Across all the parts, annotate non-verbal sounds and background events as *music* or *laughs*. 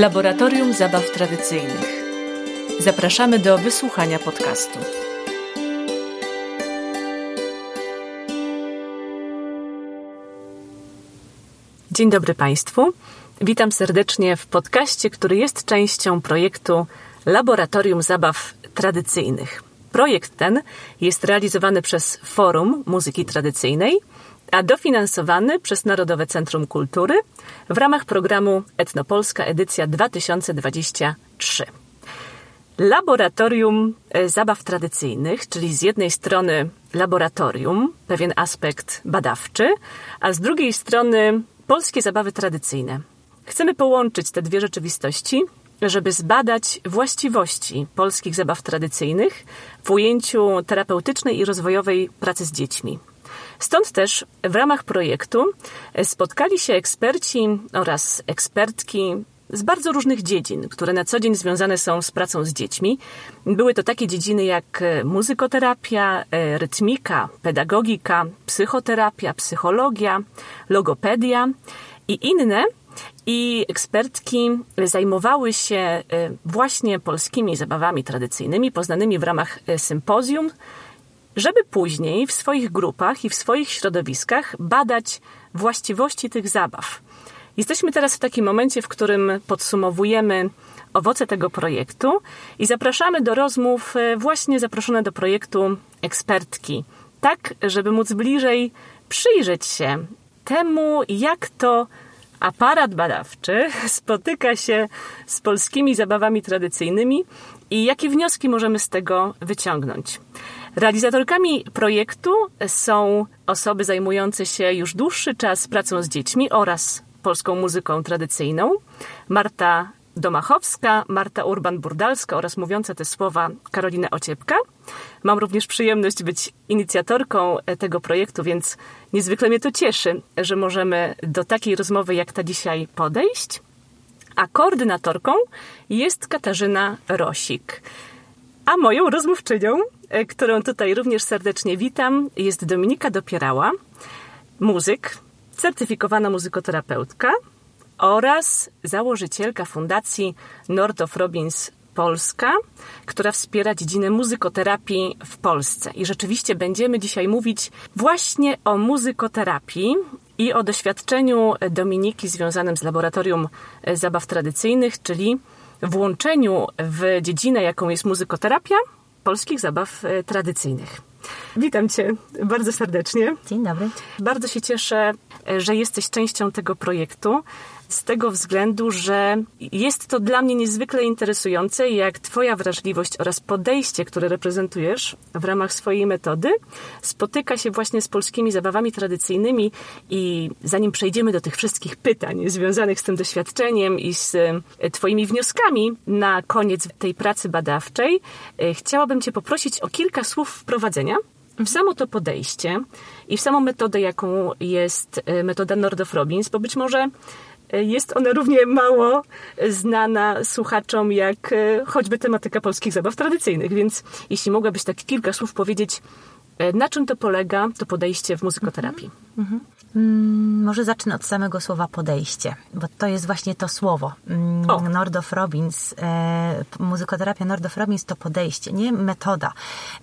Laboratorium Zabaw Tradycyjnych. Zapraszamy do wysłuchania podcastu. Dzień dobry Państwu. Witam serdecznie w podcaście, który jest częścią projektu Laboratorium Zabaw Tradycyjnych. Projekt ten jest realizowany przez Forum Muzyki Tradycyjnej, a dofinansowany przez Narodowe Centrum Kultury w ramach programu Etnopolska edycja 2023. Laboratorium e, zabaw tradycyjnych, czyli z jednej strony laboratorium, pewien aspekt badawczy, a z drugiej strony polskie zabawy tradycyjne. Chcemy połączyć te dwie rzeczywistości, żeby zbadać właściwości polskich zabaw tradycyjnych w ujęciu terapeutycznej i rozwojowej pracy z dziećmi. Stąd też w ramach projektu spotkali się eksperci oraz ekspertki z bardzo różnych dziedzin, które na co dzień związane są z pracą z dziećmi. Były to takie dziedziny jak muzykoterapia, rytmika, pedagogika, psychoterapia, psychologia, logopedia i inne. I ekspertki zajmowały się e, właśnie polskimi zabawami tradycyjnymi, poznanymi w ramach e, sympozjum, żeby później w swoich grupach i w swoich środowiskach badać właściwości tych zabaw. Jesteśmy teraz w takim momencie, w którym podsumowujemy owoce tego projektu i zapraszamy do rozmów e, właśnie zaproszone do projektu ekspertki, tak żeby móc bliżej przyjrzeć się temu, jak to aparat badawczy *laughs* spotyka się z polskimi zabawami tradycyjnymi i jakie wnioski możemy z tego wyciągnąć. Realizatorkami projektu są osoby zajmujące się już dłuższy czas pracą z dziećmi oraz polską muzyką tradycyjną. Marta Domachowska, Marta Urban-Burdalska oraz mówiąca te słowa Karolina Ociepka. Mam również przyjemność być inicjatorką tego projektu, więc niezwykle mnie to cieszy, że możemy do takiej rozmowy jak ta dzisiaj podejść. A koordynatorką jest Katarzyna Rosik. A moją rozmówczynią, którą tutaj również serdecznie witam, jest Dominika Dopierała, muzyk, certyfikowana muzykoterapeutka, oraz założycielka Fundacji Nordof Robins Polska, która wspiera dziedzinę muzykoterapii w Polsce. I rzeczywiście będziemy dzisiaj mówić właśnie o muzykoterapii i o doświadczeniu Dominiki związanym z laboratorium zabaw tradycyjnych, czyli włączeniu w dziedzinę, jaką jest muzykoterapia, polskich zabaw tradycyjnych. Witam Cię bardzo serdecznie. Dzień dobry. Bardzo się cieszę, że jesteś częścią tego projektu z tego względu, że jest to dla mnie niezwykle interesujące, jak Twoja wrażliwość oraz podejście, które reprezentujesz w ramach swojej metody, spotyka się właśnie z polskimi zabawami tradycyjnymi. I zanim przejdziemy do tych wszystkich pytań związanych z tym doświadczeniem i z e, Twoimi wnioskami na koniec tej pracy badawczej, e, chciałabym Cię poprosić o kilka słów wprowadzenia w samo to podejście i w samą metodę, jaką jest e, metoda Nordof Robbins, bo być może jest ona równie mało znana słuchaczom jak e, choćby tematyka polskich zabaw tradycyjnych. Więc jeśli mogłabyś tak kilka słów powiedzieć, e, na czym to polega, to podejście w muzykoterapii? Mhm. Mm, może zacznę od samego słowa podejście, bo to jest właśnie to słowo. Mm, Nordof Robbins, e, muzykoterapia Nordof Robbins to podejście, nie metoda,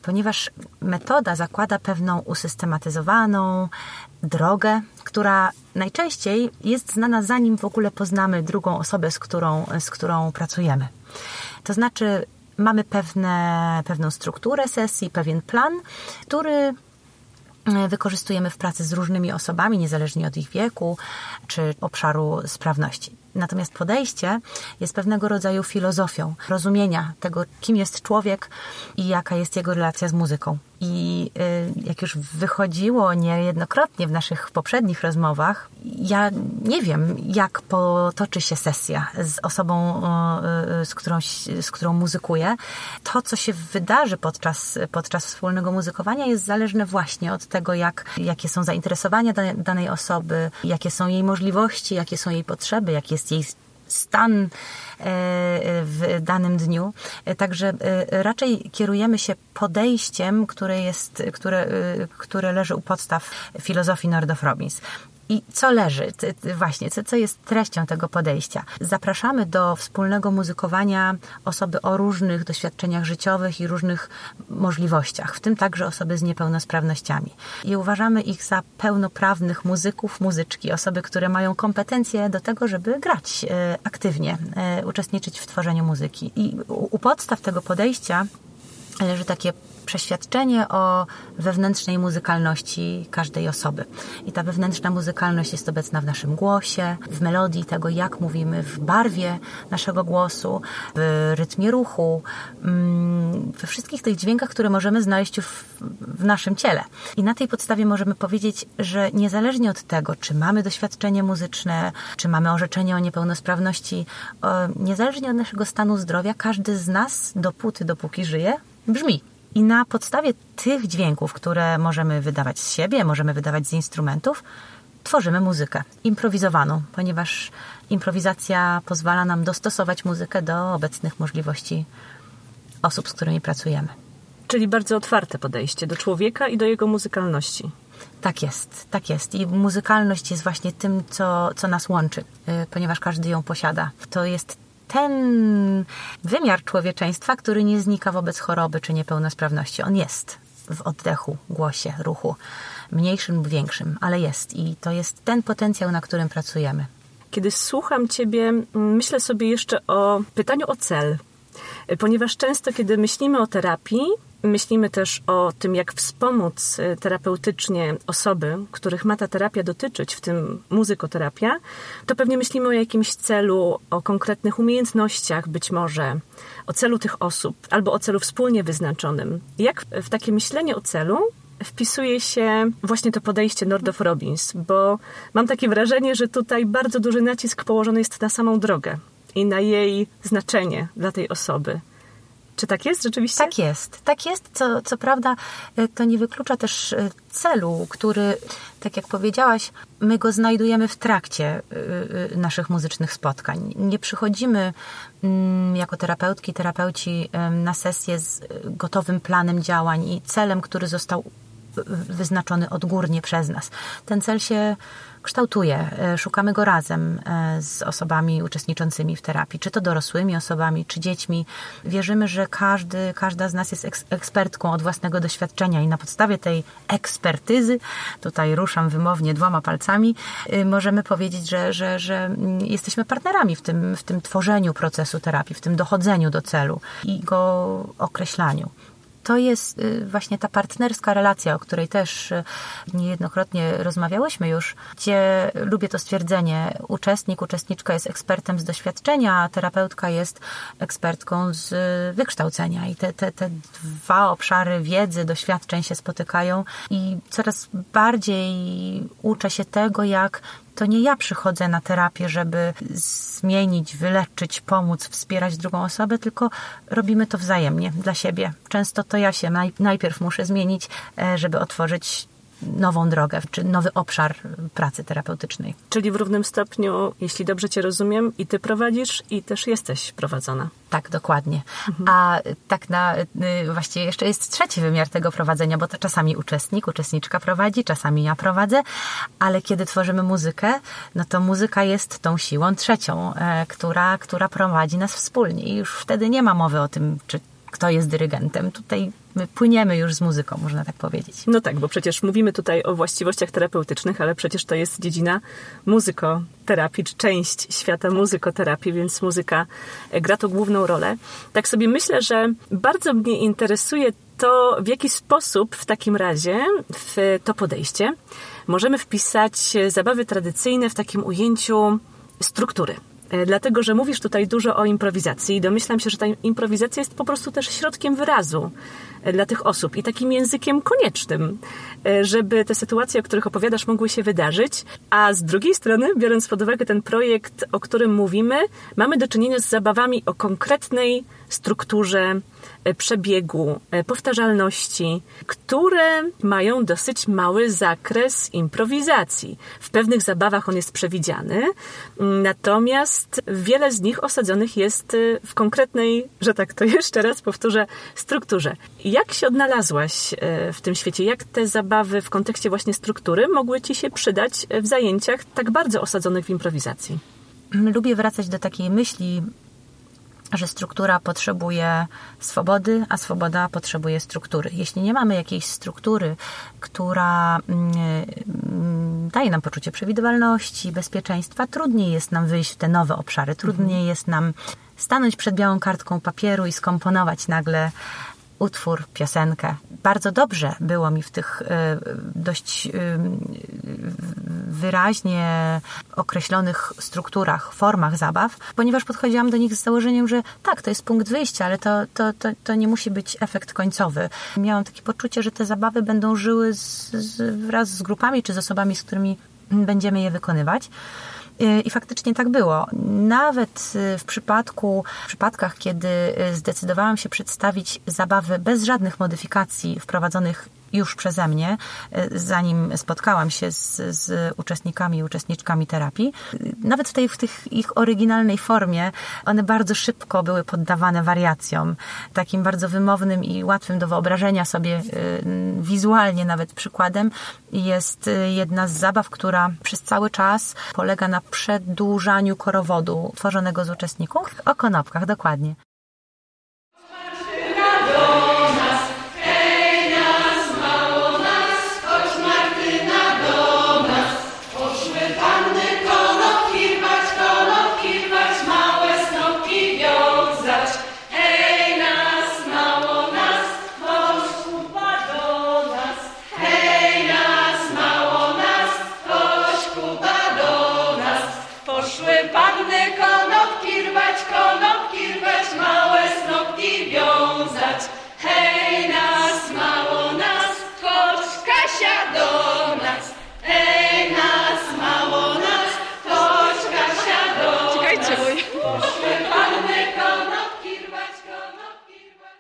ponieważ metoda zakłada pewną usystematyzowaną drogę, która najczęściej jest znana zanim w ogóle poznamy drugą osobę, z którą, z którą pracujemy. To znaczy, mamy pewne, pewną strukturę sesji, pewien plan, który wykorzystujemy w pracy z różnymi osobami, niezależnie od ich wieku czy obszaru sprawności. Natomiast podejście jest pewnego rodzaju filozofią rozumienia tego, kim jest człowiek i jaka jest jego relacja z muzyką. I y, jak już wychodziło niejednokrotnie w naszych poprzednich rozmowach, ja nie wiem, jak potoczy się sesja z osobą, y, z którą, z którą muzykuję. To, co się wydarzy podczas, podczas wspólnego muzykowania, jest zależne właśnie od tego, jak, jakie są zainteresowania danej osoby, jakie są jej możliwości, jakie są jej potrzeby, jaki jest jej stan e, w danym dniu. E, także e, raczej kierujemy się podejściem, które, jest, które, które leży u podstaw filozofii Nordof Robbins. I co leży, właśnie, co, jest treścią tego podejścia? Zapraszamy do wspólnego muzykowania osoby o różnych doświadczeniach życiowych i różnych możliwościach, w tym także osoby z niepełnosprawnościami. I uważamy ich za pełnoprawnych muzyków, muzyczki, osoby, które mają kompetencje do tego, żeby grać e, aktywnie, e, uczestniczyć w tworzeniu muzyki. I u podstaw tego podejścia leży takie przeświadczenie o wewnętrznej muzykalności każdej osoby. I ta wewnętrzna muzykalność jest obecna w naszym głosie, w melodii tego, jak mówimy, w barwie naszego głosu, w rytmie ruchu, mm, we wszystkich tych dźwiękach, które możemy znaleźć już w naszym ciele. I na tej podstawie możemy powiedzieć, że niezależnie od tego, czy mamy doświadczenie muzyczne, czy mamy orzeczenie o niepełnosprawności, niezależnie od naszego stanu zdrowia, każdy z nas, dopóty, dopóki żyje, brzmi. I na podstawie tych dźwięków, które możemy wydawać z siebie, możemy wydawać z instrumentów, tworzymy muzykę improwizowaną, ponieważ improwizacja pozwala nam dostosować muzykę do obecnych możliwości osób, z którymi pracujemy. Czyli bardzo otwarte podejście do człowieka i do jego muzykalności. Tak jest, tak jest. I muzykalność jest właśnie tym, co, co nas łączy, y, ponieważ każdy ją posiada. To jest ten wymiar człowieczeństwa, który nie znika wobec choroby czy niepełnosprawności. On jest w oddechu, głosie, ruchu, mniejszym lub większym, ale jest i to jest ten potencjał, na którym pracujemy. Kiedy słucham Ciebie, myślę sobie jeszcze o pytaniu o cel, ponieważ często, kiedy myślimy o terapii, Myślimy też o tym, jak wspomóc y, terapeutycznie osoby, których ma ta terapia dotyczyć, w tym muzykoterapia, to pewnie myślimy o jakimś celu, o konkretnych umiejętnościach być może, o celu tych osób albo o celu wspólnie wyznaczonym. Jak w takie myślenie o celu wpisuje się właśnie to podejście Nordof Robbins, bo mam takie wrażenie, że tutaj bardzo duży nacisk położony jest na samą drogę i na jej znaczenie dla tej osoby. Czy tak jest rzeczywiście? Tak jest. Tak jest. Co, co prawda, e, to nie wyklucza też e, celu, który, tak jak powiedziałaś, my go znajdujemy w trakcie e, naszych muzycznych spotkań. Nie przychodzimy mm, jako terapeutki, terapeuci na sesję z gotowym planem działań i celem, który został wyznaczony odgórnie przez nas. Ten cel się kształtuje. E, szukamy go razem e, z osobami uczestniczącymi w terapii, czy to dorosłymi osobami, czy dziećmi. Wierzymy, że każdy, każda z nas jest ekspertką od własnego doświadczenia i na podstawie tej ekspertyzy, tutaj ruszam wymownie dwoma palcami, y, możemy powiedzieć, że, że, że mm, jesteśmy partnerami w tym, w tym tworzeniu procesu terapii, w tym dochodzeniu do celu i go określaniu to jest y, właśnie ta partnerska relacja, o której też y, niejednokrotnie rozmawiałyśmy już, gdzie lubię to stwierdzenie, uczestnik, uczestniczka jest ekspertem z doświadczenia, a terapeutka jest ekspertką z wykształcenia. I te, te, te dwa obszary wiedzy, doświadczeń się spotykają i coraz bardziej uczę się tego, jak to nie ja przychodzę na terapię, żeby zmienić, wyleczyć, pomóc, wspierać drugą osobę, tylko robimy to wzajemnie dla siebie. Często to ja się najpierw muszę zmienić, e, żeby otworzyć nową drogę, czy nowy obszar pracy terapeutycznej. Czyli w równym stopniu, jeśli dobrze Cię rozumiem, i Ty prowadzisz, i też jesteś prowadzona. Tak, dokładnie. Mhm. A tak na, y, właściwie jeszcze jest trzeci wymiar tego prowadzenia, bo to czasami uczestnik, uczestniczka prowadzi, czasami ja prowadzę, ale kiedy tworzymy muzykę, no to muzyka jest tą siłą trzecią, e, która, która prowadzi nas wspólnie i już wtedy nie ma mowy o tym, czy kto jest dyrygentem. Tutaj my płyniemy już z muzyką, można tak powiedzieć. No tak, bo przecież mówimy tutaj o właściwościach terapeutycznych, ale przecież to jest dziedzina muzykoterapii, czy część świata muzykoterapii, więc muzyka e, gra tu główną rolę. Tak sobie myślę, że bardzo mnie interesuje to, w jaki sposób w takim razie w to podejście możemy wpisać zabawy tradycyjne w takim ujęciu struktury. E, dlatego, że mówisz tutaj dużo o improwizacji i domyślam się, że ta improwizacja jest po prostu też środkiem wyrazu e, dla tych osób i takim językiem koniecznym, e, żeby te sytuacje, o których opowiadasz, mogły się wydarzyć. A z drugiej strony, biorąc pod uwagę ten projekt, o którym mówimy, mamy do czynienia z zabawami o konkretnej strukturze, przebiegu, e, powtarzalności, które mają dosyć mały zakres improwizacji. W pewnych zabawach on jest przewidziany, natomiast wiele z nich osadzonych jest e, w konkretnej, że tak to *laughs* jeszcze raz powtórzę, strukturze. Jak się odnalazłaś e, w tym świecie? Jak te zabawy w kontekście właśnie struktury mogły ci się przydać w zajęciach tak bardzo osadzonych w improwizacji? Lubię wracać do takiej myśli, że struktura potrzebuje swobody, a swoboda potrzebuje struktury. Jeśli nie mamy jakiejś struktury, która mm, daje nam poczucie przewidywalności, bezpieczeństwa, trudniej jest nam wyjść w te nowe obszary, trudniej mhm. jest nam stanąć przed białą kartką papieru i skomponować nagle utwór, piosenkę. Bardzo dobrze było mi w tych e, dość e, wyraźnie określonych strukturach, formach zabaw, ponieważ podchodziłam do nich z założeniem, że tak, to jest punkt wyjścia, ale to, to, to, to nie musi być efekt końcowy. Miałam takie poczucie, że te zabawy będą żyły z, z, wraz z grupami czy z osobami, z którymi będziemy je wykonywać. Y, I faktycznie tak było. Nawet y, w przypadku, w przypadkach, kiedy y, zdecydowałam się przedstawić zabawy bez żadnych modyfikacji wprowadzonych już przeze mnie, e, zanim spotkałam się z, z uczestnikami i uczestniczkami terapii. Nawet w tej w tych ich oryginalnej formie one bardzo szybko były poddawane wariacjom. Takim bardzo wymownym i łatwym do wyobrażenia sobie e, wizualnie nawet przykładem jest e, jedna z zabaw, która przez cały czas polega na przedłużaniu korowodu tworzonego z uczestników o konopkach, dokładnie.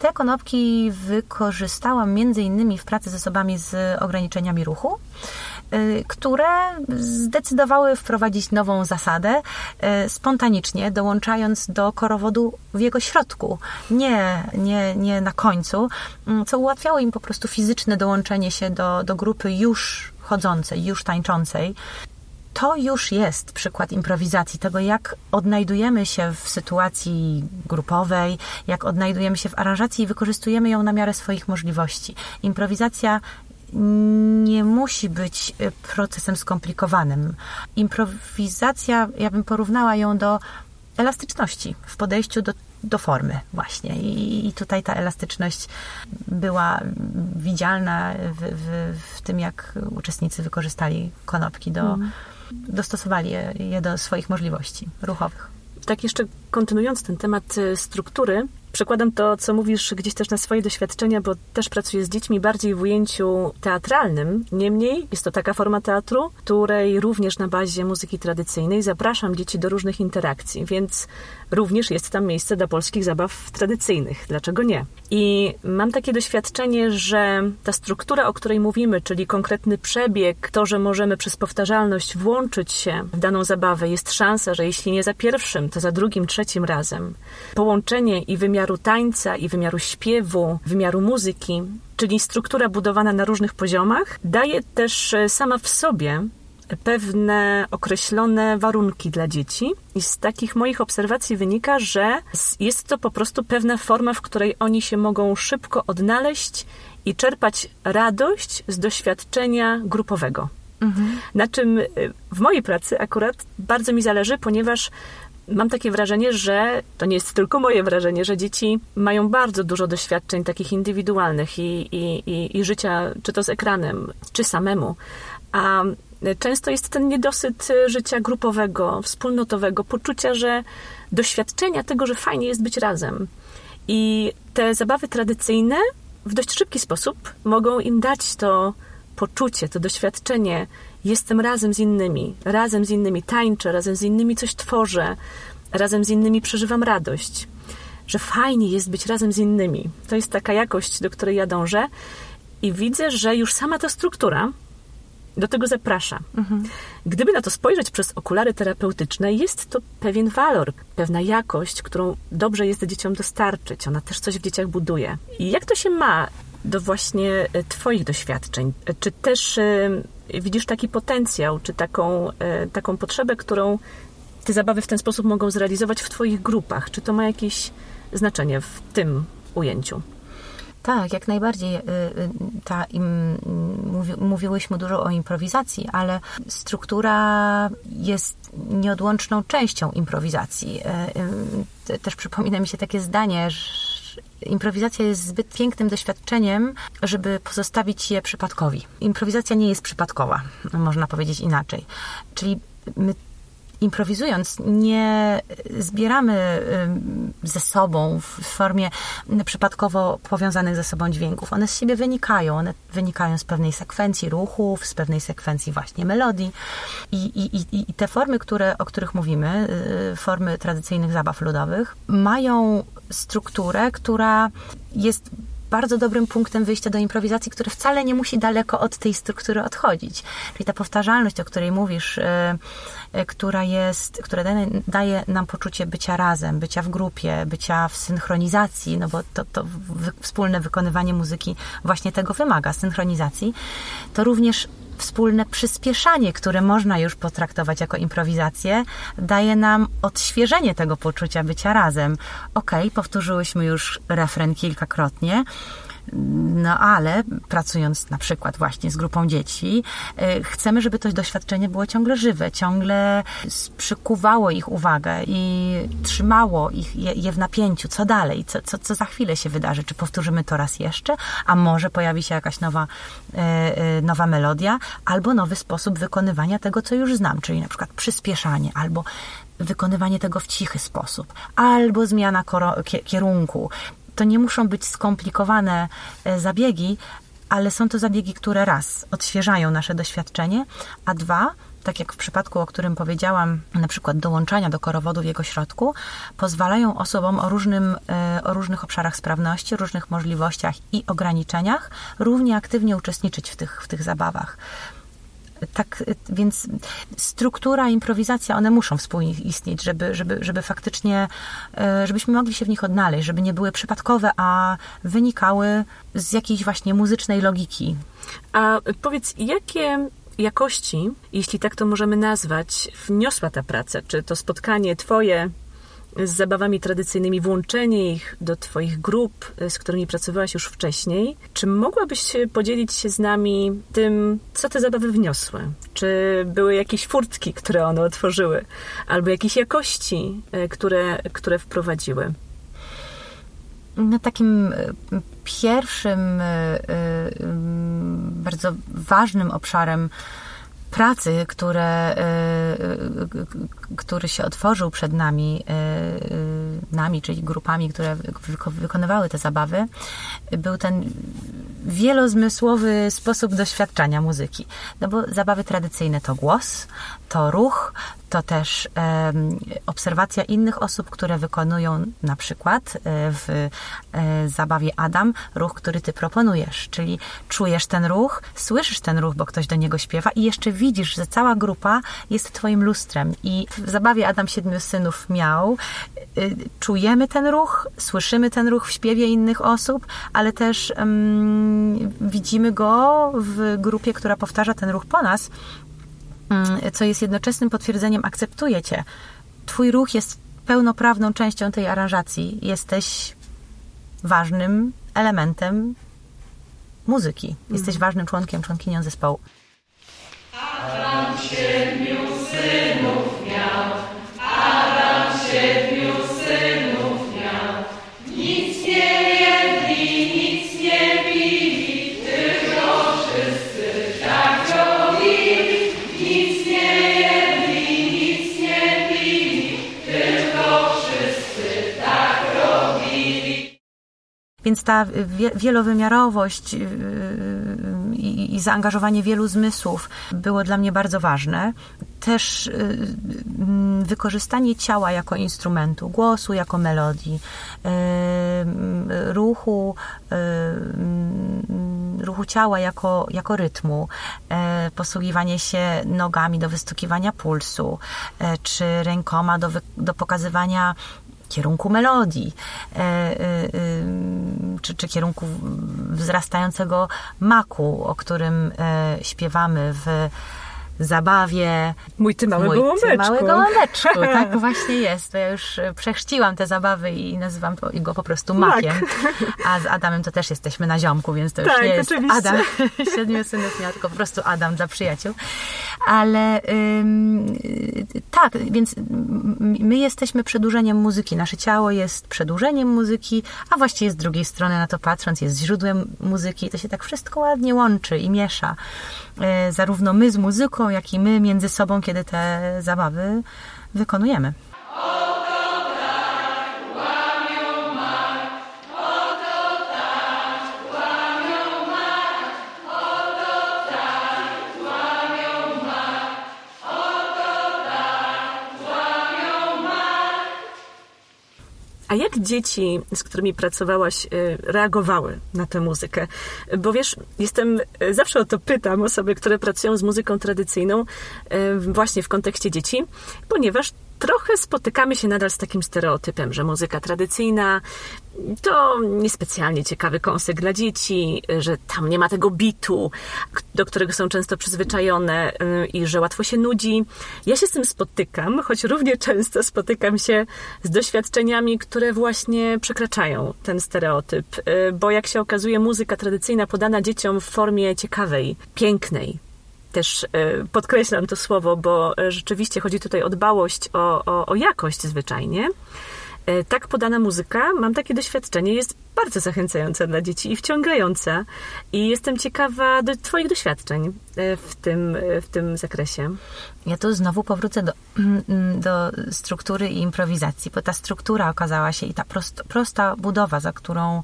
Te konopki wykorzystałam między innymi w pracy z osobami z ograniczeniami ruchu, y, które zdecydowały wprowadzić nową zasadę y, spontanicznie, dołączając do korowodu w jego środku, nie, nie, nie na końcu, mm, co ułatwiało im po prostu fizyczne dołączenie się do, do grupy już chodzącej, już tańczącej to już jest przykład improwizacji, tego jak odnajdujemy się w sytuacji grupowej, jak odnajdujemy się w aranżacji i wykorzystujemy ją na miarę swoich możliwości. Improwizacja nie musi być y, procesem skomplikowanym. Improwizacja, ja bym porównała ją do elastyczności w podejściu do, do formy właśnie. I, I, tutaj ta elastyczność była widzialna w, w, w, tym, jak uczestnicy wykorzystali konopki do, mm dostosowali je, je do swoich możliwości ruchowych. Tak jeszcze kontynuując ten temat y, struktury, przekładam to, co mówisz gdzieś też na swoje doświadczenia, bo też pracuję z dziećmi bardziej w ujęciu teatralnym. Niemniej jest to taka forma teatru, której również na bazie muzyki tradycyjnej zapraszam dzieci do różnych interakcji, więc również jest tam miejsce dla polskich zabaw tradycyjnych. Dlaczego nie? I mam takie doświadczenie, że ta struktura, o której mówimy, czyli konkretny przebieg, to, że możemy przez powtarzalność włączyć się w daną zabawę, jest szansa, że jeśli nie za pierwszym, to za drugim, trzecim razem. Połączenie i wymiaru tańca, i wymiaru śpiewu, wymiaru muzyki, czyli struktura budowana na różnych poziomach, daje też e, sama w sobie pewne określone warunki dla dzieci, i z takich moich obserwacji wynika, że jest to po prostu pewna forma, w której oni się mogą szybko odnaleźć i czerpać radość z doświadczenia grupowego. Mhm. Na czym y, w mojej pracy akurat bardzo mi zależy, ponieważ mam takie wrażenie, że to nie jest tylko moje wrażenie, że dzieci mają bardzo dużo doświadczeń takich indywidualnych i, i, i, i życia, czy to z ekranem, czy samemu. A często jest ten niedosyt życia grupowego, wspólnotowego, poczucia, że doświadczenia tego, że fajnie jest być razem. I te zabawy tradycyjne w dość szybki sposób mogą im dać to poczucie, to doświadczenie. Jestem razem z innymi, razem z innymi tańczę, razem z innymi coś tworzę, razem z innymi przeżywam radość. Że fajnie jest być razem z innymi. To jest taka jakość, do której ja dążę. I widzę, że już sama ta struktura, do tego zaprasza. Gdyby na to spojrzeć przez okulary terapeutyczne, jest to pewien walor, pewna jakość, którą dobrze jest dzieciom dostarczyć. Ona też coś w dzieciach buduje. I jak to się ma do właśnie Twoich doświadczeń. Czy też widzisz taki potencjał, czy taką, taką potrzebę, którą te zabawy w ten sposób mogą zrealizować w Twoich grupach? Czy to ma jakieś znaczenie w tym ujęciu? Tak, jak najbardziej. Y, y, ta, im, mówi, mówiłyśmy dużo o improwizacji, ale struktura jest nieodłączną częścią improwizacji. Y, też przypomina mi się takie zdanie, że improwizacja jest zbyt pięknym doświadczeniem, żeby pozostawić je przypadkowi. Improwizacja nie jest przypadkowa, można powiedzieć inaczej. Czyli my improwizując, nie zbieramy ze sobą w formie przypadkowo powiązanych ze sobą dźwięków. One z siebie wynikają. One wynikają z pewnej sekwencji ruchów, z pewnej sekwencji właśnie melodii. I, i, i te formy, które, o których mówimy, y, formy tradycyjnych zabaw ludowych, mają strukturę, która jest bardzo dobrym punktem wyjścia do improwizacji, który wcale nie musi daleko od tej struktury odchodzić. Czyli ta powtarzalność, o której mówisz, e, która jest, która daje, nam poczucie bycia razem, bycia w grupie, bycia w synchronizacji, no bo to, to wspólne wykonywanie muzyki właśnie tego wymaga, synchronizacji, to również wspólne przyspieszanie, które można już potraktować jako improwizację, daje nam odświeżenie tego poczucia bycia razem. Okay, powtórzyłyśmy już refren kilkakrotnie, no ale pracując na przykład właśnie z grupą dzieci, y, chcemy, żeby to doświadczenie było ciągle żywe, ciągle przykuwało ich uwagę i trzymało ich je, je w napięciu. Co dalej? Co, co, co za chwilę się wydarzy? Czy powtórzymy to raz jeszcze? A może pojawi się jakaś nowa, y, y, nowa melodia albo nowy sposób wykonywania tego, co już znam, czyli na przykład przyspieszanie albo wykonywanie tego w cichy sposób, albo zmiana kierunku, to nie muszą być skomplikowane e, zabiegi, ale są to zabiegi, które raz odświeżają nasze doświadczenie, a dwa, tak jak w przypadku, o którym powiedziałam, na przykład dołączania do korowodu w jego środku, pozwalają osobom o, różnym, e, o różnych obszarach sprawności, różnych możliwościach i ograniczeniach równie aktywnie uczestniczyć w tych, w tych zabawach tak, więc struktura, improwizacja, one muszą współistnieć, żeby, żeby, żeby faktycznie, e, żebyśmy mogli się w nich odnaleźć, żeby nie były przypadkowe, a wynikały z jakiejś właśnie muzycznej logiki. A powiedz, jakie jakości, jeśli tak to możemy nazwać, wniosła ta praca? Czy to spotkanie Twoje z zabawami tradycyjnymi, włączenie ich do Twoich grup, z którymi pracowałaś już wcześniej. Czy mogłabyś podzielić się z nami tym, co te zabawy wniosły? Czy były jakieś furtki, które one otworzyły, albo jakieś jakości, e, które, które wprowadziły? No, takim e, pierwszym, e, bardzo ważnym obszarem pracy, które, który się otworzył przed nami, e, nami, czyli grupami, które wykonywały te zabawy, był ten wielozmysłowy sposób doświadczania muzyki. No bo zabawy tradycyjne to głos, to ruch, to też obserwacja innych osób, które wykonują na przykład e, w zabawie Adam ruch, który ty proponujesz, czyli czujesz ten ruch, słyszysz ten ruch, bo ktoś do niego śpiewa i jeszcze widzisz, że cała grupa jest twoim lustrem i w zabawie Adam siedmiu synów miał y, czujemy ten ruch, słyszymy ten ruch w śpiewie innych osób, ale też um, widzimy go w grupie, która powtarza ten ruch po nas Mm, co jest jednoczesnym potwierdzeniem, akceptuję cię. Twój ruch jest pełnoprawną częścią tej aranżacji. Jesteś ważnym elementem muzyki. Jesteś mm. ważnym członkiem, członkinią zespołu. Adam siedmiu synów miał, Adam siedmiu synów miał. Nic nie jedli, nic nie pili, tylko wszyscy tak Więc ta wielowymiarowość y, y, i zaangażowanie wielu zmysłów było dla mnie bardzo ważne. Też y, wykorzystanie ciała jako instrumentu, głosu jako melodii, ruchu, ruchu ciała jako, jako rytmu, posługiwanie się nogami do wystukiwania pulsu, czy rękoma do, do pokazywania kierunku melodii, czy, czy kierunku wzrastającego maku, o którym śpiewamy w zabawie. Mój ty mały Mój gołąbeczku. Ty mały gołąbeczku, *laughs* tak właśnie jest. Ja już e, przechrzciłam te zabawy i nazywam go po prostu makiem. A z Adamem to też jesteśmy na ziomku, więc to już tak, nie jest oczywiście. Adam, *laughs* siedmiu synów miał, tylko po prostu Adam dla przyjaciół. Ale tak, więc my jesteśmy przedłużeniem muzyki. Nasze ciało jest przedłużeniem muzyki, a właściwie z drugiej strony na to patrząc jest źródłem muzyki. To się tak wszystko ładnie łączy i miesza. E, zarówno my z muzyką, jak i my między sobą, kiedy te zabawy wykonujemy. A jak dzieci, z którymi pracowałaś, y, reagowały na tę muzykę? Bo wiesz, jestem, y, zawsze o to pytam osoby, które pracują z muzyką tradycyjną, y, właśnie w kontekście dzieci, ponieważ trochę spotykamy się nadal z takim stereotypem, że muzyka tradycyjna to niespecjalnie ciekawy kąsek dla dzieci, że tam nie ma tego bitu, do którego są często przyzwyczajone y, i że łatwo się nudzi. Ja się z tym spotykam, choć równie często spotykam się z doświadczeniami, które właśnie przekraczają ten stereotyp, y, bo jak się okazuje, muzyka tradycyjna podana dzieciom w formie ciekawej, pięknej, też e, podkreślam to słowo, bo e, rzeczywiście chodzi tutaj o dbałość, o, o, o jakość zwyczajnie. E, tak podana muzyka, mam takie doświadczenie, jest bardzo zachęcająca dla dzieci i wciągająca. I jestem ciekawa do Twoich doświadczeń w tym, w tym zakresie. Ja tu znowu powrócę do, *clears throat* do struktury i improwizacji, bo ta struktura okazała się i ta prost, prosta budowa, za którą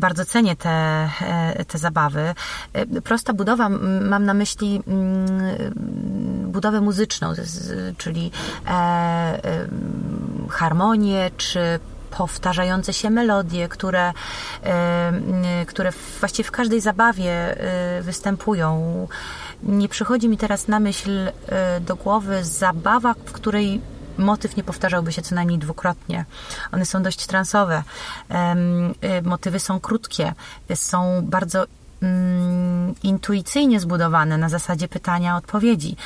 bardzo cenię te, e, te zabawy. E, prosta budowa, mam na myśli budowę muzyczną, czyli e, harmonię, czy powtarzające się melodie, które, które właściwie w każdej zabawie występują. Nie przychodzi mi teraz na myśl do głowy zabawa, w której motyw nie powtarzałby się co najmniej dwukrotnie. One są dość transowe. Y, motywy są krótkie, są bardzo mm, intuicyjnie zbudowane na zasadzie pytania odpowiedzi.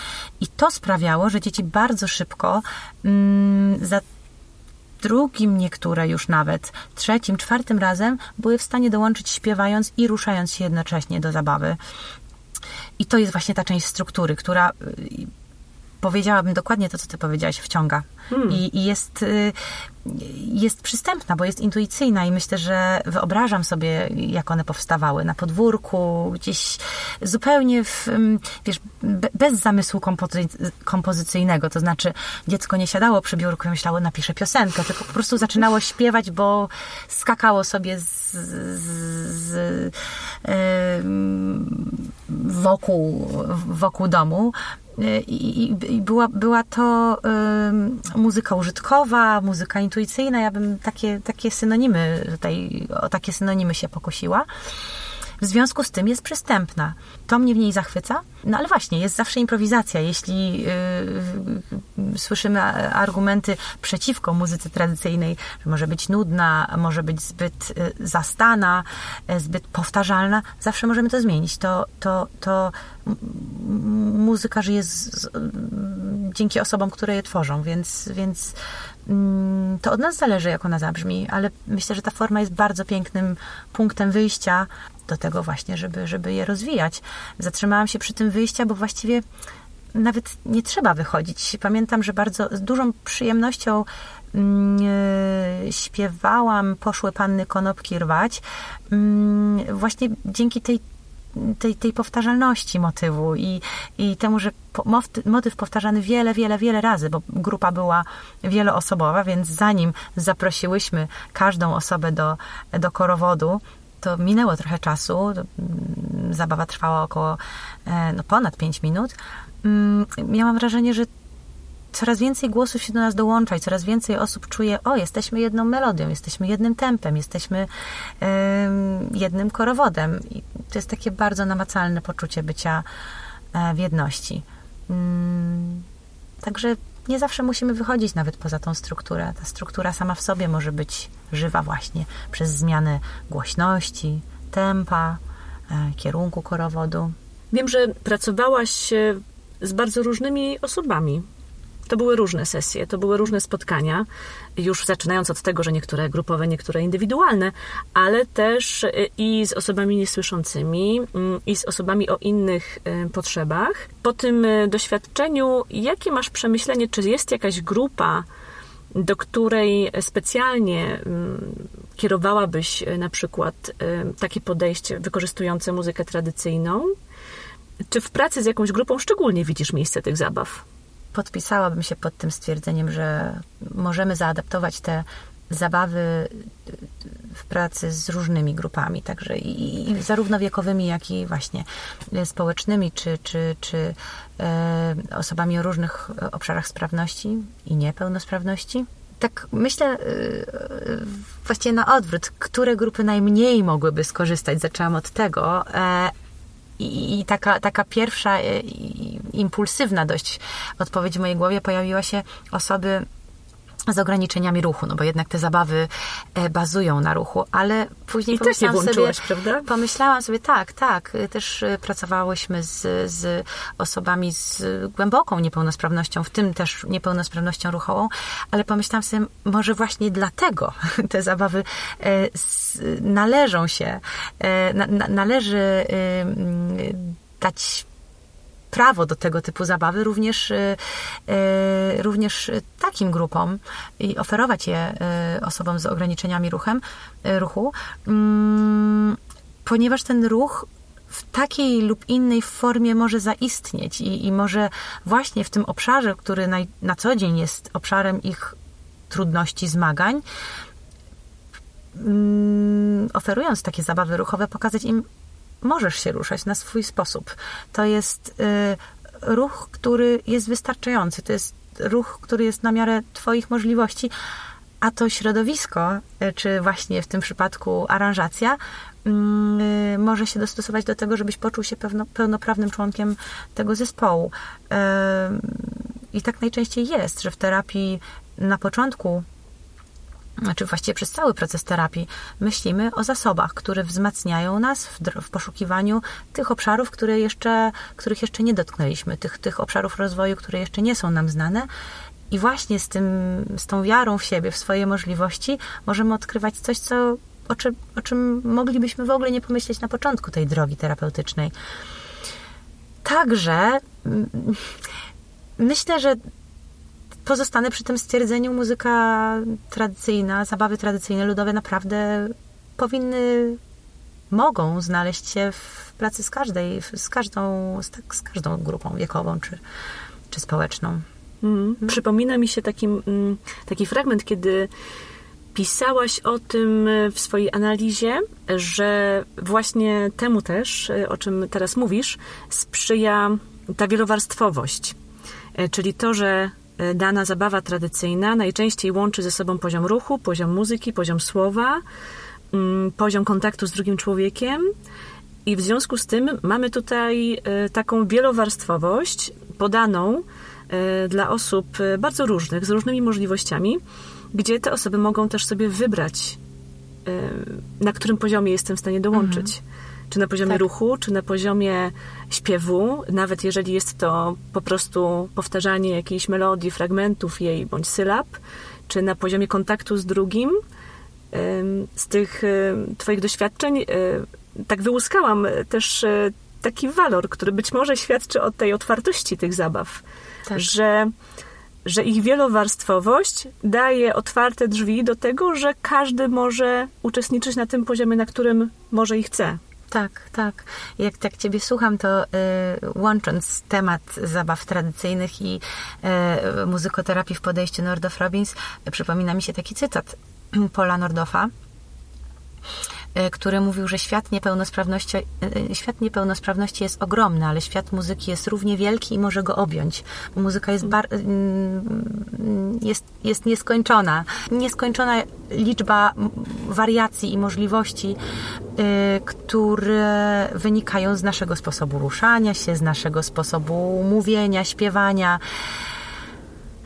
I to sprawiało, że dzieci bardzo szybko mm, drugim niektóre już nawet, trzecim, czwartym razem były w stanie dołączyć śpiewając i ruszając się jednocześnie do zabawy. I to jest właśnie ta część struktury, która y, powiedziałabym dokładnie to, co ty powiedziałaś, wciąga. Hmm. I, I, jest, y, jest przystępna, bo jest intuicyjna i myślę, że wyobrażam sobie, jak one powstawały na podwórku, gdzieś zupełnie w, wiesz, bez zamysłu kompozycyjnego. To znaczy, dziecko nie siadało przy biurku i myślało, napiszę piosenkę, tylko po prostu zaczynało śpiewać, bo skakało sobie z, z, z wokół, wokół domu. I, i, była, była to y, muzyka użytkowa, muzyka intuicyjna. Ja bym takie, takie synonimy tutaj, o takie synonimy się pokusiła. W związku z tym jest przystępna. To mnie w niej zachwyca. No ale właśnie, jest zawsze improwizacja. Jeśli yy, słyszymy argumenty przeciwko muzyce tradycyjnej, że może być nudna, może być zbyt yy, zastana, yy, zbyt powtarzalna, zawsze możemy to zmienić. To, to, to muzyka żyje z, z, dzięki osobom, które je tworzą, więc, więc mm, to od nas zależy, jak ona zabrzmi, ale myślę, że ta forma jest bardzo pięknym punktem wyjścia do tego właśnie, żeby, żeby je rozwijać. Zatrzymałam się przy tym wyjścia, bo właściwie nawet nie trzeba wychodzić. Pamiętam, że bardzo z dużą przyjemnością yy, śpiewałam Poszły panny konopki rwać. Yy, właśnie dzięki tej tej, tej powtarzalności motywu i, i temu, że motyw powtarzany wiele, wiele, wiele razy, bo grupa była wieloosobowa, więc zanim zaprosiłyśmy każdą osobę do, do korowodu, to minęło trochę czasu. Mm, zabawa trwała około e, no, ponad 5 minut. Mm, miałam wrażenie, że coraz więcej głosów się do nas dołącza i coraz więcej osób czuje, o, jesteśmy jedną melodią, jesteśmy jednym tempem, jesteśmy jednym korowodem. I to jest takie bardzo namacalne poczucie bycia e, w jedności. Mm, także nie zawsze musimy wychodzić nawet poza tą strukturę. Ta struktura sama w sobie może być żywa właśnie przez zmianę głośności, tempa, e, kierunku korowodu. Wiem, że pracowałaś z bardzo różnymi osobami. To były różne sesje, to były różne spotkania, już zaczynając od tego, że niektóre grupowe, niektóre indywidualne, ale też y, i z osobami niesłyszącymi, mm, i z osobami o innych potrzebach. Po tym doświadczeniu, jakie masz przemyślenie, czy jest jakaś grupa, do której specjalnie mm, kierowałabyś na przykład takie podejście wykorzystujące muzykę tradycyjną? Czy w pracy z jakąś grupą szczególnie widzisz miejsce tych zabaw? podpisałabym się pod tym stwierdzeniem, że możemy zaadaptować te zabawy w pracy z różnymi grupami, także i, i zarówno wiekowymi, jak i właśnie społecznymi, czy, czy, czy e, osobami o różnych obszarach sprawności i niepełnosprawności. Tak myślę e, właściwie na odwrót, które grupy najmniej mogłyby skorzystać. Zaczęłam od tego, e, i, i taka, taka pierwsza e, impulsywna dość odpowiedź w mojej głowie pojawiła się osoby z ograniczeniami ruchu, no bo jednak te zabawy e, bazują na ruchu, ale później I pomyślałam sobie, prawda? pomyślałam sobie, tak, tak, też e, pracowałyśmy z, z osobami z głęboką niepełnosprawnością, w tym też niepełnosprawnością ruchową, ale pomyślałam sobie, może właśnie dlatego *laughs* te zabawy e, należą się, należy dać prawo do tego typu zabawy również, y, y, również takim grupom i oferować je y, osobom z ograniczeniami ruchem, ruchu, mm, ponieważ ten ruch w takiej lub innej formie może zaistnieć i, i może właśnie w tym obszarze, który na, na co dzień jest obszarem ich trudności, zmagań, mm, oferując takie zabawy ruchowe, pokazać im możesz się ruszać na swój sposób. To jest y, ruch, który jest wystarczający. To jest ruch, który jest na miarę Twoich możliwości, a to środowisko, y, czy właśnie w tym przypadku aranżacja, mm, y, może się dostosować do tego, żebyś poczuł się pewno, pełnoprawnym członkiem tego zespołu. I tak najczęściej jest, że w terapii na początku znaczy właściwie przez cały proces terapii, myślimy o zasobach, które wzmacniają nas w, w, poszukiwaniu tych obszarów, które jeszcze, których jeszcze nie dotknęliśmy, tych, tych obszarów rozwoju, które jeszcze nie są nam znane. I właśnie z, tym, z tą wiarą w siebie, w swoje możliwości, możemy odkrywać coś, co, o, czym, o czym moglibyśmy w ogóle nie pomyśleć na początku tej drogi terapeutycznej. Także mm, myślę, że pozostanę przy tym stwierdzeniu, muzyka tradycyjna, zabawy tradycyjne, ludowe naprawdę powinny, mogą znaleźć się w pracy z każdej, z każdą, z, tak, z każdą grupą wiekową czy, czy społeczną. Mm. Przypomina mi się taki, mm, taki fragment, kiedy pisałaś o tym w swojej analizie, że właśnie temu też, o czym teraz mówisz, sprzyja ta wielowarstwowość. E, czyli to, że E, dana zabawa tradycyjna najczęściej łączy ze sobą poziom ruchu, poziom muzyki, poziom słowa, mm, poziom kontaktu z drugim człowiekiem. I w związku z tym mamy tutaj e, taką wielowarstwowość podaną e, dla osób bardzo różnych, z różnymi możliwościami, gdzie te osoby mogą też sobie wybrać, na którym poziomie jestem w stanie dołączyć. Mhm czy na poziomie tak. ruchu, czy na poziomie śpiewu, nawet jeżeli jest to po prostu powtarzanie jakiejś melodii, fragmentów jej bądź sylab, czy na poziomie kontaktu z drugim. Z tych Twoich doświadczeń tak wyłuskałam też e, taki walor, który być może świadczy o tej otwartości tych zabaw, tak. że, że ich wielowarstwowość daje otwarte drzwi do tego, że każdy może uczestniczyć na tym poziomie, na którym może i chce. Tak, tak. Jak tak Ciebie słucham, to y, łącząc temat zabaw tradycyjnych i y, muzykoterapii w podejściu Nordof Robbins, przypomina mi się taki cytat *clears throat* Paula Nordoffa, y, który mówił, że świat niepełnosprawności, y, świat niepełnosprawności jest ogromny, ale świat muzyki jest równie wielki i może go objąć. Bo muzyka jest, bar, y, jest, jest nieskończona. Nieskończona liczba wariacji i możliwości Y, które wynikają z naszego sposobu ruszania się, z naszego sposobu mówienia, śpiewania.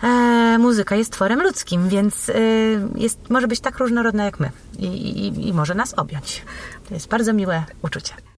E, muzyka jest tworem ludzkim, więc e, jest, może być tak różnorodna jak my i, i, i może nas objąć. To jest bardzo miłe uczucie.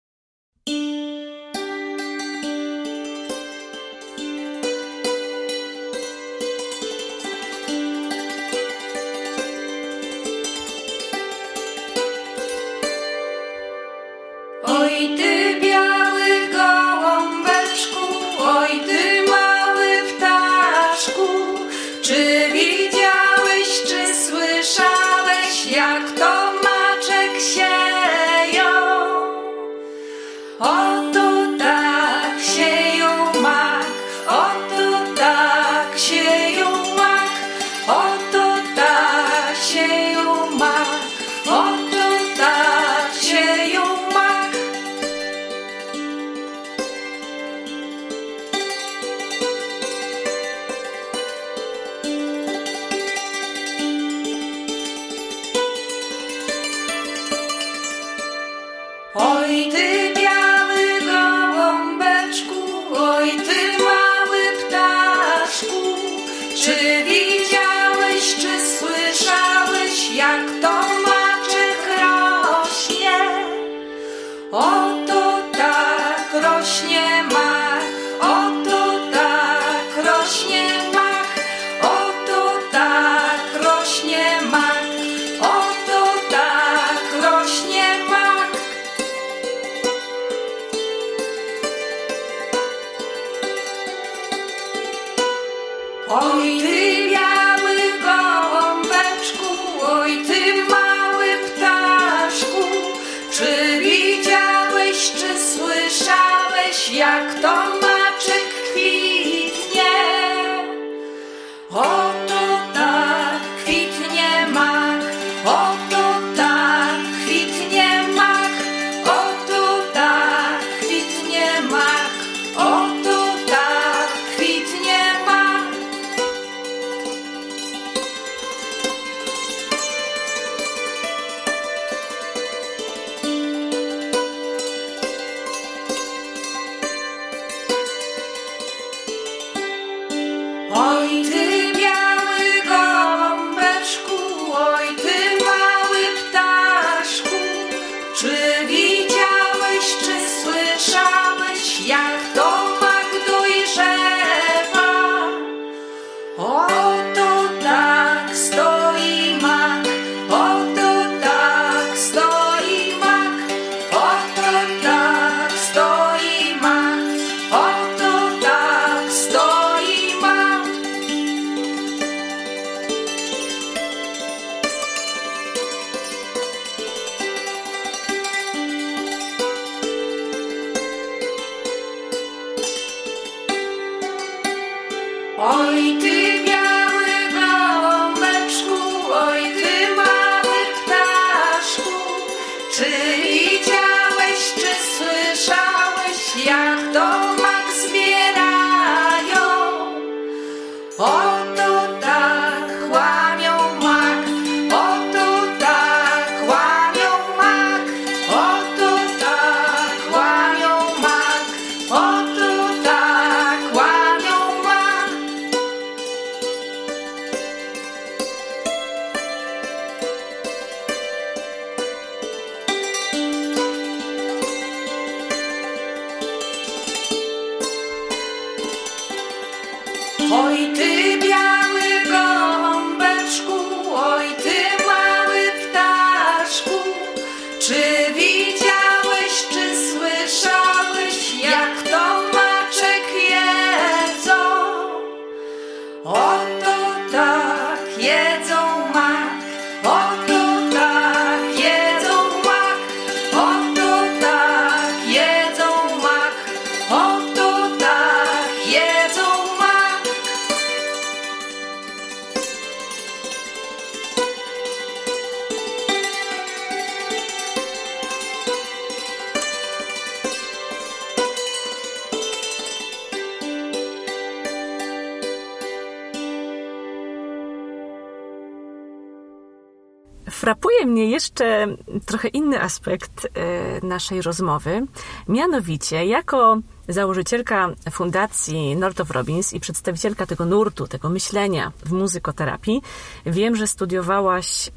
Jeszcze trochę inny aspekt e, naszej rozmowy, mianowicie jako założycielka fundacji Nord of Robins i przedstawicielka tego nurtu, tego myślenia w muzykoterapii. Wiem, że studiowałaś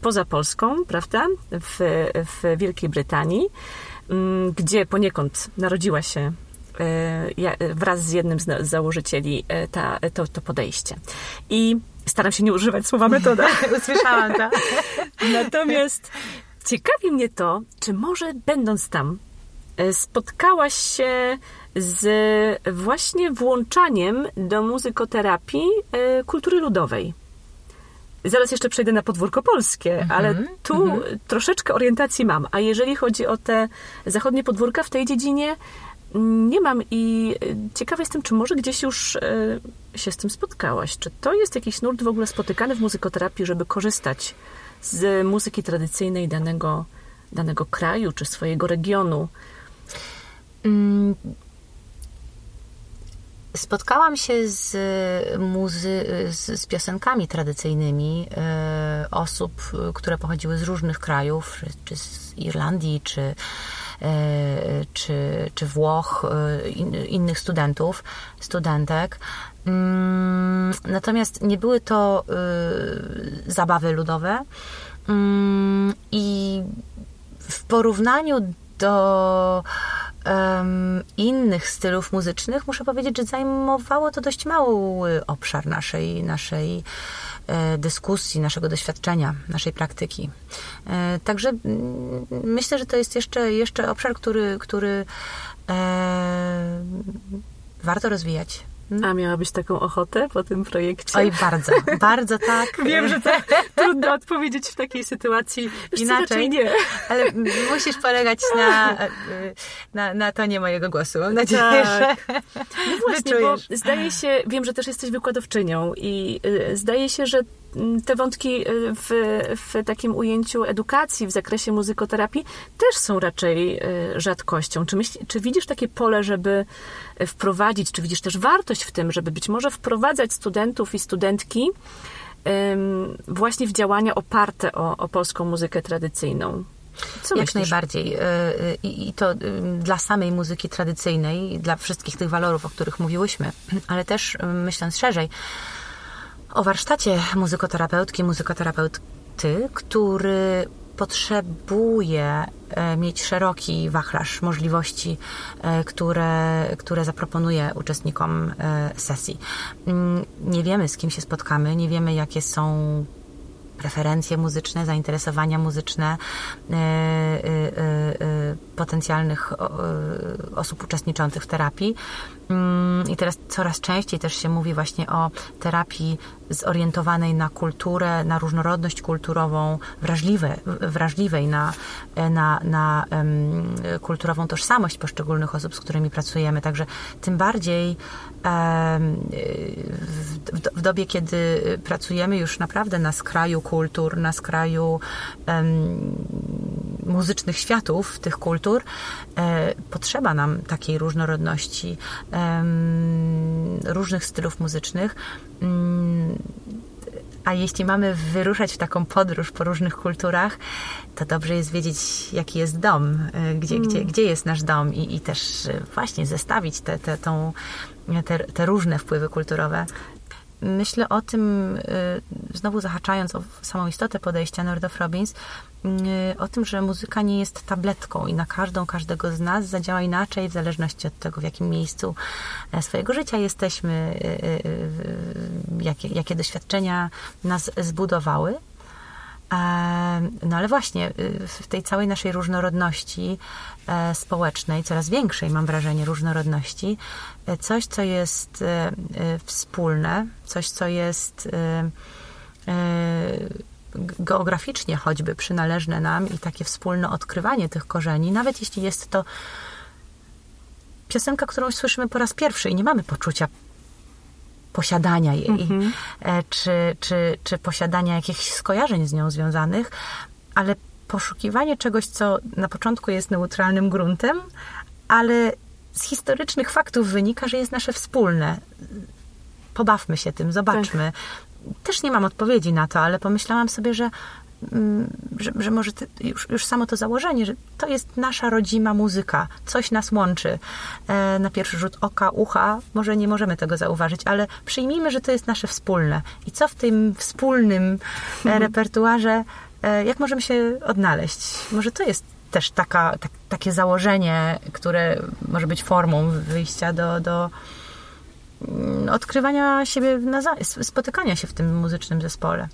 poza Polską, prawda? W, w Wielkiej Brytanii, gdzie poniekąd narodziła się e, wraz z jednym z założycieli e, ta, to, to podejście. I staram się nie używać słowa metoda. *laughs* Usłyszałam to. Natomiast ciekawi mnie to, czy może będąc tam, e, spotkałaś się z właśnie włączaniem do muzykoterapii e, kultury ludowej. Zaraz jeszcze przejdę na podwórko polskie, mm -hmm, ale tu mm -hmm. troszeczkę orientacji mam. A jeżeli chodzi o te zachodnie podwórka w tej dziedzinie, nie mam i ciekawa jestem, czy może gdzieś już e, się z tym spotkałaś. Czy to jest jakiś nurt w ogóle spotykany w muzykoterapii, żeby korzystać z muzyki tradycyjnej danego, danego kraju czy swojego regionu? Spotkałam się z, muzy- z, z piosenkami tradycyjnymi e, osób, które pochodziły z różnych krajów, czy, z Irlandii, czy E, czy, czy Włoch, e, innych studentów, studentek. Mm, natomiast nie były to zabawy ludowe mm, i w porównaniu do um, innych stylów muzycznych, muszę powiedzieć, że zajmowało to dość mały obszar naszej, naszej E, dyskusji, naszego doświadczenia, naszej praktyki. E, także myślę, że to jest jeszcze, jeszcze obszar, który, który e, warto rozwijać. A miałabyś taką ochotę po tym projekcie? Oj, bardzo, bardzo tak. *laughs* Wiem, że to *laughs* trudno odpowiedzieć w takiej sytuacji. Wiesz Inaczej nie. *laughs* Ale musisz polegać na, na, na tonie mojego głosu. Mam nadzieję, tak. że no właśnie, bo zdaje się, wiem, że też jesteś wykładowczynią i y, zdaje się, że te wątki y, w, w takim ujęciu edukacji w zakresie muzykoterapii też są raczej y, rzadkością. Czy, myśli, czy widzisz takie pole, żeby wprowadzić, czy widzisz też wartość w tym, żeby być może wprowadzać studentów i studentki właśnie w działania oparte o, o polską muzykę tradycyjną? Co Jak myślisz? najbardziej. Y, I to dla samej muzyki tradycyjnej, dla wszystkich tych walorów, o których mówiłyśmy, *clears throat* ale też myśląc szerzej, o warsztacie muzykoterapeutki, muzykoterapeuty, który potrzebuje e, mieć szeroki wachlarz możliwości, e, które, które zaproponuje uczestnikom e, sesji. Mm, nie wiemy, z kim się spotkamy, nie wiemy, jakie są preferencje muzyczne, zainteresowania muzyczne potencjalnych osób uczestniczących w terapii. Mm, I teraz coraz częściej też się mówi właśnie o terapii zorientowanej na kulturę, na różnorodność kulturową, wrażliwe, wrażliwej na, na, na um, kulturową tożsamość poszczególnych osób, z którymi pracujemy. Także tym bardziej um, w, w, dobie, kiedy pracujemy już naprawdę na skraju kultur, na skraju um, muzycznych światów tych kultur, e, potrzeba nam takiej różnorodności różnych stylów muzycznych. Mm, a jeśli mamy wyruszać w taką podróż po różnych kulturach, to dobrze jest wiedzieć, jaki jest dom, e, gdzie, mm. gdzie, gdzie jest nasz dom i, i też e, właśnie zestawić te, te, tą, te, te różne wpływy kulturowe. Myślę o tym, znowu zahaczając o samą istotę podejścia Nordof Robbins, o tym, że muzyka nie jest tabletką i na każdą, każdego z nas zadziała inaczej w zależności od tego, w jakim miejscu e, swojego życia jesteśmy, y, jakie, jakie doświadczenia nas zbudowały. No ale właśnie w tej całej naszej różnorodności e, społecznej, coraz większej mam wrażenie różnorodności, e, coś, co jest e, wspólne, coś, co jest geograficznie choćby przynależne nam i takie wspólne odkrywanie tych korzeni, nawet jeśli jest to piosenka, którą słyszymy po raz pierwszy i nie mamy poczucia posiadania jej, mhm. E, czy, czy, czy posiadania jakichś skojarzeń z nią związanych, ale poszukiwanie czegoś, co na początku jest neutralnym gruntem, ale z historycznych faktów wynika, że jest nasze wspólne. Pobawmy się tym, zobaczmy. Też nie mam odpowiedzi na to, ale pomyślałam sobie, że mm, że, że może już, już samo to założenie, że to jest nasza rodzima muzyka, coś nas łączy. E, na pierwszy rzut oka, ucha, może nie możemy tego zauważyć, ale przyjmijmy, że to jest nasze wspólne. I co w tym wspólnym mhm. repertuarze, jak możemy się odnaleźć? Może to jest też taka, tak, takie założenie, które może być formą wyjścia do, do odkrywania siebie, spotykania się w tym muzycznym zespole.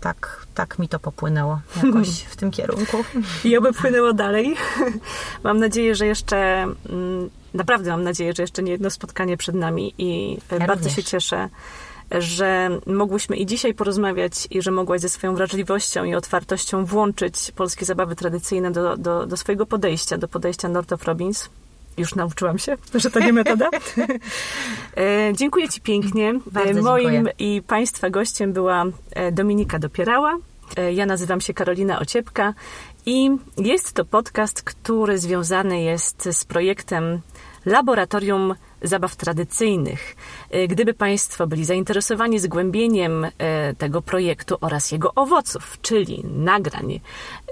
Tak, tak mi to popłynęło jakoś w tym kierunku. *laughs* I oby płynęło dalej. *laughs* Mam nadzieję, że jeszcze, mm, naprawdę mam nadzieję, że jeszcze nie jedno spotkanie przed nami i ja bardzo również. się cieszę, że mogłyśmy i dzisiaj porozmawiać i że mogłaś ze swoją wrażliwością i otwartością włączyć polskie zabawy tradycyjne do, do, do swojego podejścia, do podejścia Northrop Robbins. Już nauczyłam się, że to nie metoda. *laughs* E, dziękuję Ci pięknie. Bardzo Moim dziękuję. i Państwa gościem była e, Dominika Dopierała. E, ja nazywam się Karolina Ociepka i jest to podcast, który związany jest z projektem Laboratorium Zabaw Tradycyjnych. E, gdyby Państwo byli zainteresowani zgłębieniem e, tego projektu oraz jego owoców, czyli nagrań,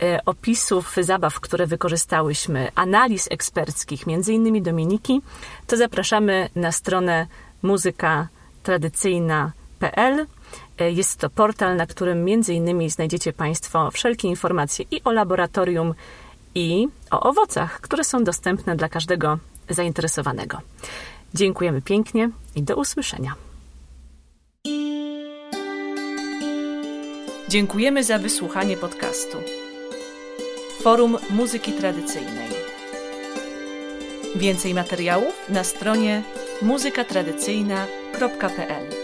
e, opisów zabaw, które wykorzystałyśmy, analiz eksperckich, między innymi Dominiki, to zapraszamy na stronę muzykatradycyjna.pl. Jest to portal, na którym między innymi znajdziecie Państwo wszelkie informacje i o laboratorium, i o owocach, które są dostępne dla każdego zainteresowanego. Dziękujemy pięknie i do usłyszenia. Dziękujemy za wysłuchanie podcastu. Forum Muzyki Tradycyjnej. Więcej materiałów na stronie muzykatradycyjna.pl